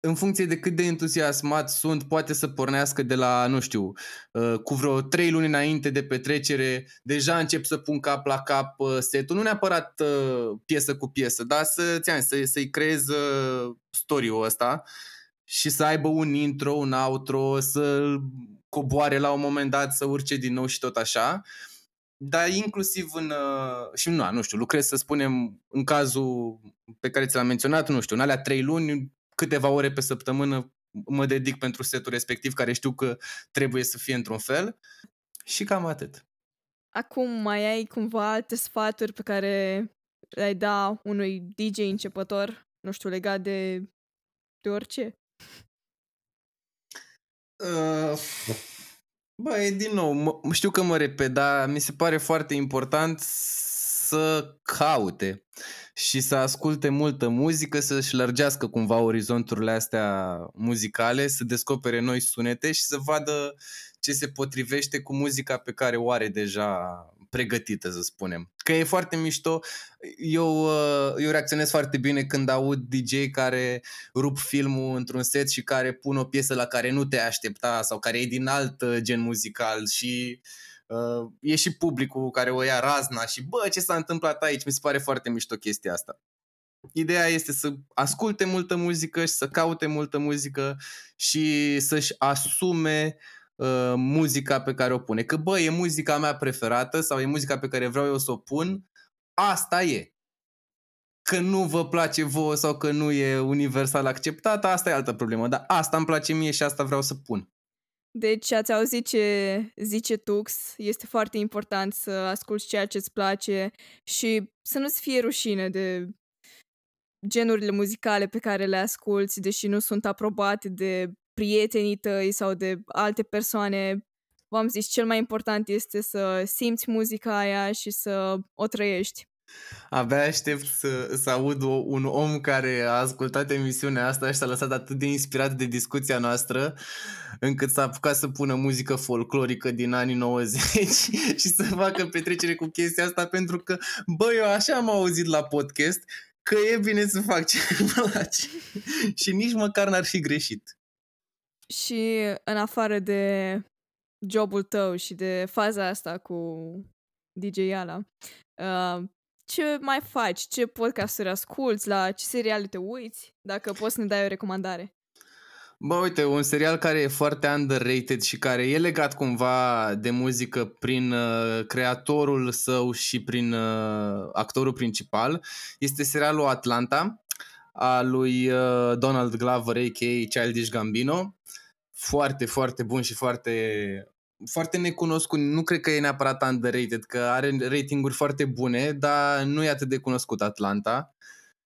în funcție de cât de entuziasmat sunt, poate să pornească de la, nu știu, uh, cu vreo trei luni înainte de petrecere, deja încep să pun cap la cap uh, setul, nu neapărat uh, piesă cu piesă, dar să, ți să, să-i creez story-ul ăsta și să aibă un intro, un outro, să coboare la un moment dat, să urce din nou și tot așa. Dar inclusiv în, și nu, nu știu, lucrez să spunem în cazul pe care ți l-am menționat, nu știu, în alea trei luni câteva ore pe săptămână mă dedic pentru setul respectiv, care știu că trebuie să fie într-un fel și cam atât. Acum mai ai cumva alte sfaturi pe care le-ai da unui DJ începător, nu știu, legat de, de orice? Uh, băi, din nou, mă, știu că mă repet, dar mi se pare foarte important să caute și să asculte multă muzică, să-și lărgească cumva orizonturile astea muzicale, să descopere noi sunete și să vadă ce se potrivește cu muzica pe care o are deja pregătită, să spunem. Că e foarte mișto. Eu, uh, eu reacționez foarte bine când aud DJ care rup filmul într-un set și care pun o piesă la care nu te aștepta sau care e din alt uh, gen muzical și uh, uh, e și publicul care o ia razna și bă, ce s-a întâmplat aici, mi se pare foarte mișto chestia asta. Ideea este să asculte multă muzică și să caute multă muzică și să-și asume uh, muzica pe care o pune. Că bă, e muzica mea preferată sau e muzica pe care vreau eu să o pun, asta e. Că nu vă place vouă sau că nu e universal acceptată, asta e altă problemă. Dar asta îmi place mie și asta vreau să pun. Deci ați auzit ce zice Tux, este foarte important să asculti ceea ce îți place și să nu-ți fie rușine de genurile muzicale pe care le asculti, deși nu sunt aprobate de prietenii tăi sau de alte persoane v-am zis, cel mai important este să simți muzica aia și să o trăiești. Abia aștept să, să aud o, un om care a ascultat emisiunea asta și s-a lăsat atât de inspirat de discuția noastră încât s-a apucat să pună muzică folclorică din anii 90 și să facă petrecere cu chestia asta pentru că, bă, eu așa am auzit la podcast că e bine să fac ce îmi place și nici măcar n-ar fi greșit. Și în afară de jobul tău și de faza asta cu DJ-ala, uh, ce mai faci? Ce podcasturi asculti? La ce seriale te uiți? Dacă poți să ne dai o recomandare. Bă, uite, un serial care e foarte underrated și care e legat cumva de muzică prin uh, creatorul său și prin uh, actorul principal este serialul Atlanta a lui uh, Donald Glover, a.k.a. Childish Gambino. Foarte, foarte bun și foarte foarte necunoscut, nu cred că e neapărat underrated, că are ratinguri foarte bune, dar nu e atât de cunoscut Atlanta.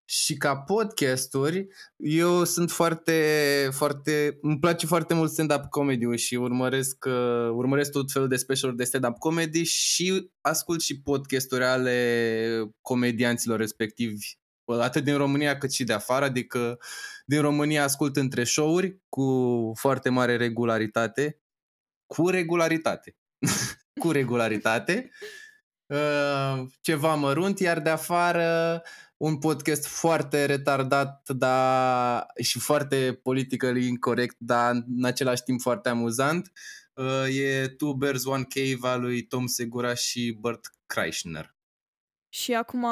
Și ca podcasturi, eu sunt foarte, foarte, îmi place foarte mult stand-up comedy și urmăresc, uh, urmăresc tot felul de special de stand-up comedy și ascult și podcasturi ale comedianților respectivi, atât din România cât și de afară, adică din România ascult între show-uri cu foarte mare regularitate cu regularitate. cu regularitate. Uh, ceva mărunt, iar de afară un podcast foarte retardat dar și foarte politically incorrect, dar în același timp foarte amuzant. Uh, e Two Bears, One Cave al lui Tom Segura și Bert Kreischer. Și acum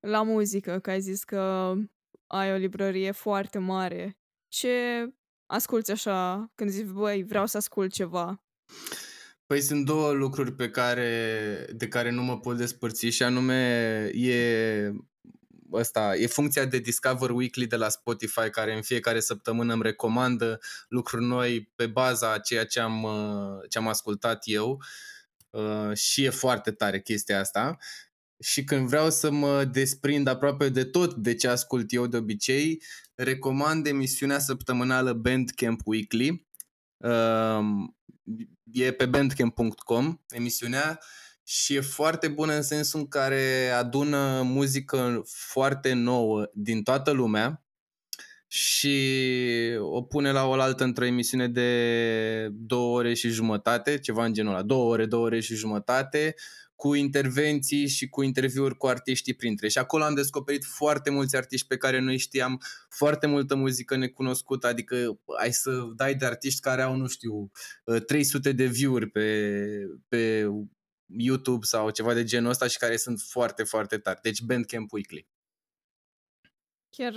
la muzică, că ai zis că ai o librărie foarte mare. Ce asculti așa când zici, băi, vreau să ascult ceva? Păi sunt două lucruri pe care, de care nu mă pot despărți și anume e asta, e funcția de Discover Weekly de la Spotify care în fiecare săptămână îmi recomandă lucruri noi pe baza a ceea ce am, ce am ascultat eu uh, și e foarte tare chestia asta. Și când vreau să mă desprind aproape de tot de ce ascult eu de obicei, recomand emisiunea săptămânală Bandcamp Weekly. Um, e pe bandcamp.com emisiunea și e foarte bună în sensul în care adună muzică foarte nouă din toată lumea și o pune la oaltă într-o emisiune de două ore și jumătate, ceva în genul ăla, două ore, două ore și jumătate, cu intervenții și cu interviuri cu artiștii printre. Și acolo am descoperit foarte mulți artiști pe care noi știam, foarte multă muzică necunoscută, adică ai să dai de artiști care au, nu știu, 300 de view-uri pe, pe YouTube sau ceva de genul ăsta și care sunt foarte, foarte tari. Deci Bandcamp Weekly. Chiar,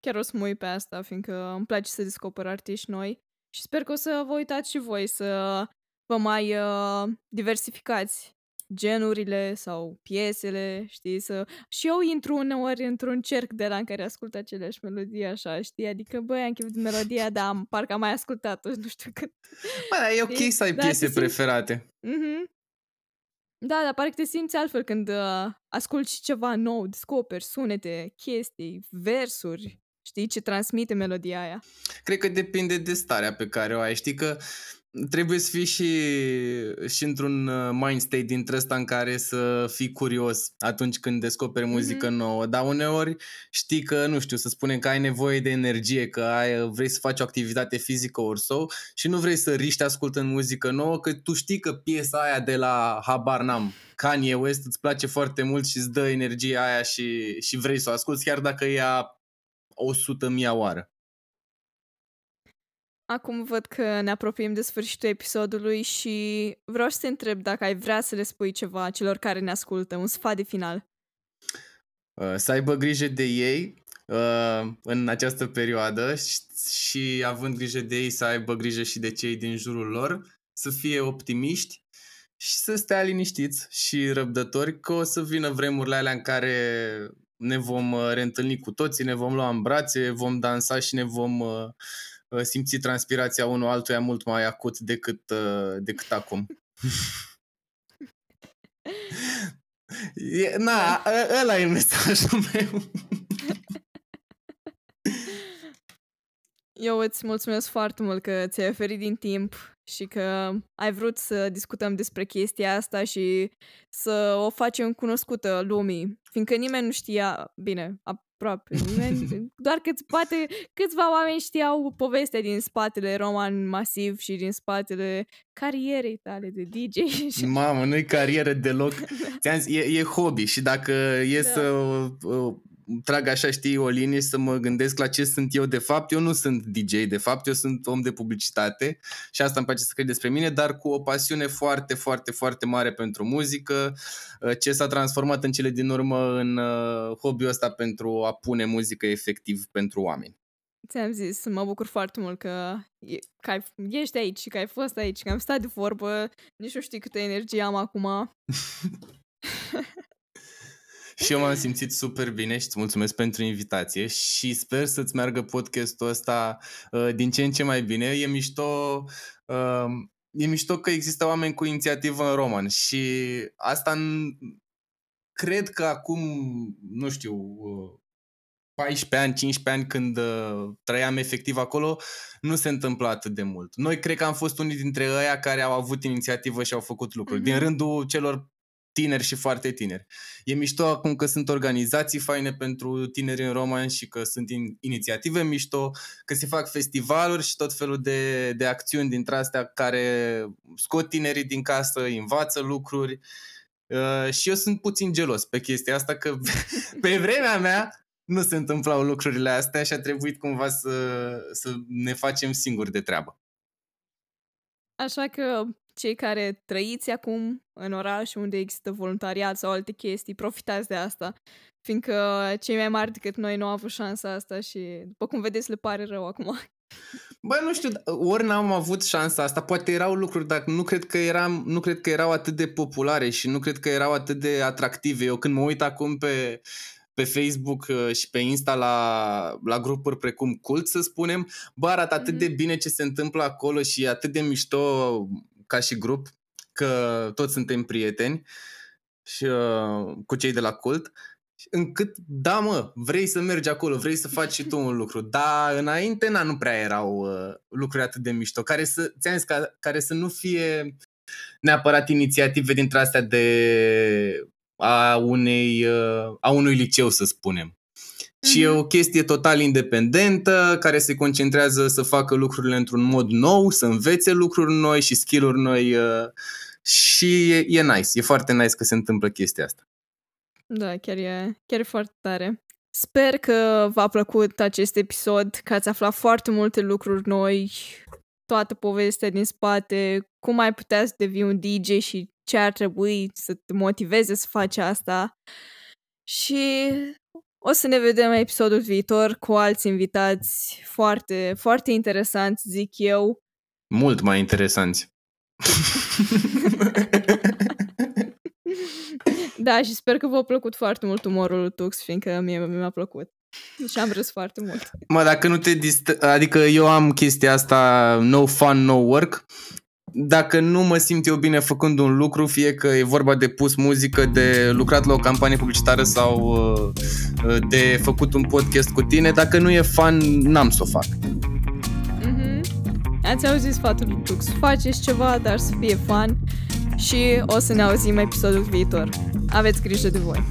chiar o să mă uit pe asta, fiindcă îmi place să descoper artiști noi și sper că o să vă uitați și voi să vă mai uh, diversificați genurile sau piesele, știi, să... Și eu intru uneori într-un cerc de la în care ascult aceleași melodii așa, știi, adică, băi, am chef de melodia, dar am, parcă am mai ascultat-o, nu știu cât. Bă, e ok să ai da, piese preferate. Mm-hmm. Da, dar pare că te simți altfel când uh, asculti ceva nou, descoperi sunete, chestii, versuri, știi, ce transmite melodia aia. Cred că depinde de starea pe care o ai. Știi că trebuie să fii și, și într-un uh, mind state dintre ăsta în care să fii curios atunci când descoperi muzică mm-hmm. nouă, dar uneori știi că, nu știu, să spunem că ai nevoie de energie, că ai, vrei să faci o activitate fizică ori sau și nu vrei să riști ascultând muzică nouă, că tu știi că piesa aia de la Habar N-am, Kanye West îți place foarte mult și îți dă energia aia și, și vrei să o asculti chiar dacă e a 100 mii oară. Acum văd că ne apropiem de sfârșitul episodului și vreau să te întreb dacă ai vrea să le spui ceva celor care ne ascultă, un sfat de final. Uh, să aibă grijă de ei uh, în această perioadă și, și având grijă de ei să aibă grijă și de cei din jurul lor, să fie optimiști și să stea liniștiți și răbdători că o să vină vremurile alea în care ne vom uh, reîntâlni cu toții, ne vom lua în brațe, vom dansa și ne vom uh, Uh, simți transpirația unul altuia mult mai acut decât, uh, decât acum. e, na, ăla e mesajul meu. Eu îți mulțumesc foarte mult că ți-ai oferit din timp și că ai vrut să discutăm despre chestia asta și să o facem cunoscută lumii, fiindcă nimeni nu știa, bine, aproape nimeni, doar câți, poate câțiva oameni știau povestea din spatele Roman Masiv și din spatele carierei tale de DJ. Mamă, nu-i carieră deloc. Ți-am zis, e, e hobby și dacă e da. să uh, trag așa, știi, o linie și să mă gândesc la ce sunt eu de fapt. Eu nu sunt DJ de fapt, eu sunt om de publicitate și asta îmi place să cred despre mine, dar cu o pasiune foarte, foarte, foarte mare pentru muzică, uh, ce s-a transformat în cele din urmă în uh, hobby-ul ăsta pentru a pune muzică efectiv pentru oameni. Ți-am zis, mă bucur foarte mult că, e, că ai, ești aici și că ai fost aici, că am stat de vorbă, nici nu știi câtă energie am acum. Și eu m-am simțit super bine și îți mulțumesc pentru invitație și sper să-ți meargă podcastul ăsta uh, din ce în ce mai bine. E mișto, uh, e mișto că există oameni cu inițiativă în roman și asta în, cred că acum, nu știu, uh, 14 ani, 15 ani când uh, trăiam efectiv acolo, nu se întâmplă atât de mult. Noi cred că am fost unii dintre ăia care au avut inițiativă și au făcut lucruri. Mm-hmm. Din rândul celor tineri și foarte tineri. E mișto acum că sunt organizații faine pentru tineri în roman și că sunt in, inițiative mișto, că se fac festivaluri și tot felul de, de acțiuni dintre astea care scot tinerii din casă, învață lucruri. Uh, și eu sunt puțin gelos pe chestia asta că pe vremea mea nu se întâmplau lucrurile astea și a trebuit cumva să, să ne facem singuri de treabă. Așa că cei care trăiți acum în oraș unde există voluntariat sau alte chestii, profitați de asta, fiindcă cei mai mari decât noi nu au avut șansa asta și, după cum vedeți, le pare rău acum. Bă, nu știu, ori n-am avut șansa asta, poate erau lucruri, dar nu cred că eram, nu cred că erau atât de populare și nu cred că erau atât de atractive. Eu când mă uit acum pe pe Facebook uh, și pe Insta la, la grupuri precum Cult, să spunem, bă, arată atât de mhm. bine ce se întâmplă acolo și atât de mișto ca și grup, că toți suntem prieteni și uh, cu cei de la Cult, încât, da mă, vrei să mergi acolo, vrei să faci și tu un lucru, dar înainte na, nu prea erau uh, lucruri atât de mișto, care să, ți-am zis, ca, care să nu fie neapărat inițiative dintre astea de a, unei, uh, a unui liceu, să spunem. Mm-hmm. Și e mhm. o chestie total independentă, care se concentrează să facă lucrurile într-un mod nou, să învețe lucruri noi și skill-uri noi uh, și e, e nice, e foarte nice că se întâmplă chestia asta. Da, chiar e, chiar e foarte tare. Sper că v-a plăcut acest episod, că ați aflat foarte multe lucruri noi, toată povestea din spate, cum ai putea să devii un DJ și ce ar trebui să te motiveze să faci asta. Și o să ne vedem episodul viitor cu alți invitați foarte, foarte interesanți, zic eu. Mult mai interesanți. da, și sper că v-a plăcut foarte mult umorul lui Tux, fiindcă mie mi-a plăcut. Și am râs foarte mult. Mă, dacă nu te dist... Adică eu am chestia asta no fun, no work dacă nu mă simt eu bine făcând un lucru, fie că e vorba de pus muzică, de lucrat la o campanie publicitară sau uh, de făcut un podcast cu tine, dacă nu e fan, n-am să o fac. Mm-hmm. Ați auzit sfatul lui Tux. Faceți ceva, dar să fie fan și o să ne auzim episodul viitor. Aveți grijă de voi!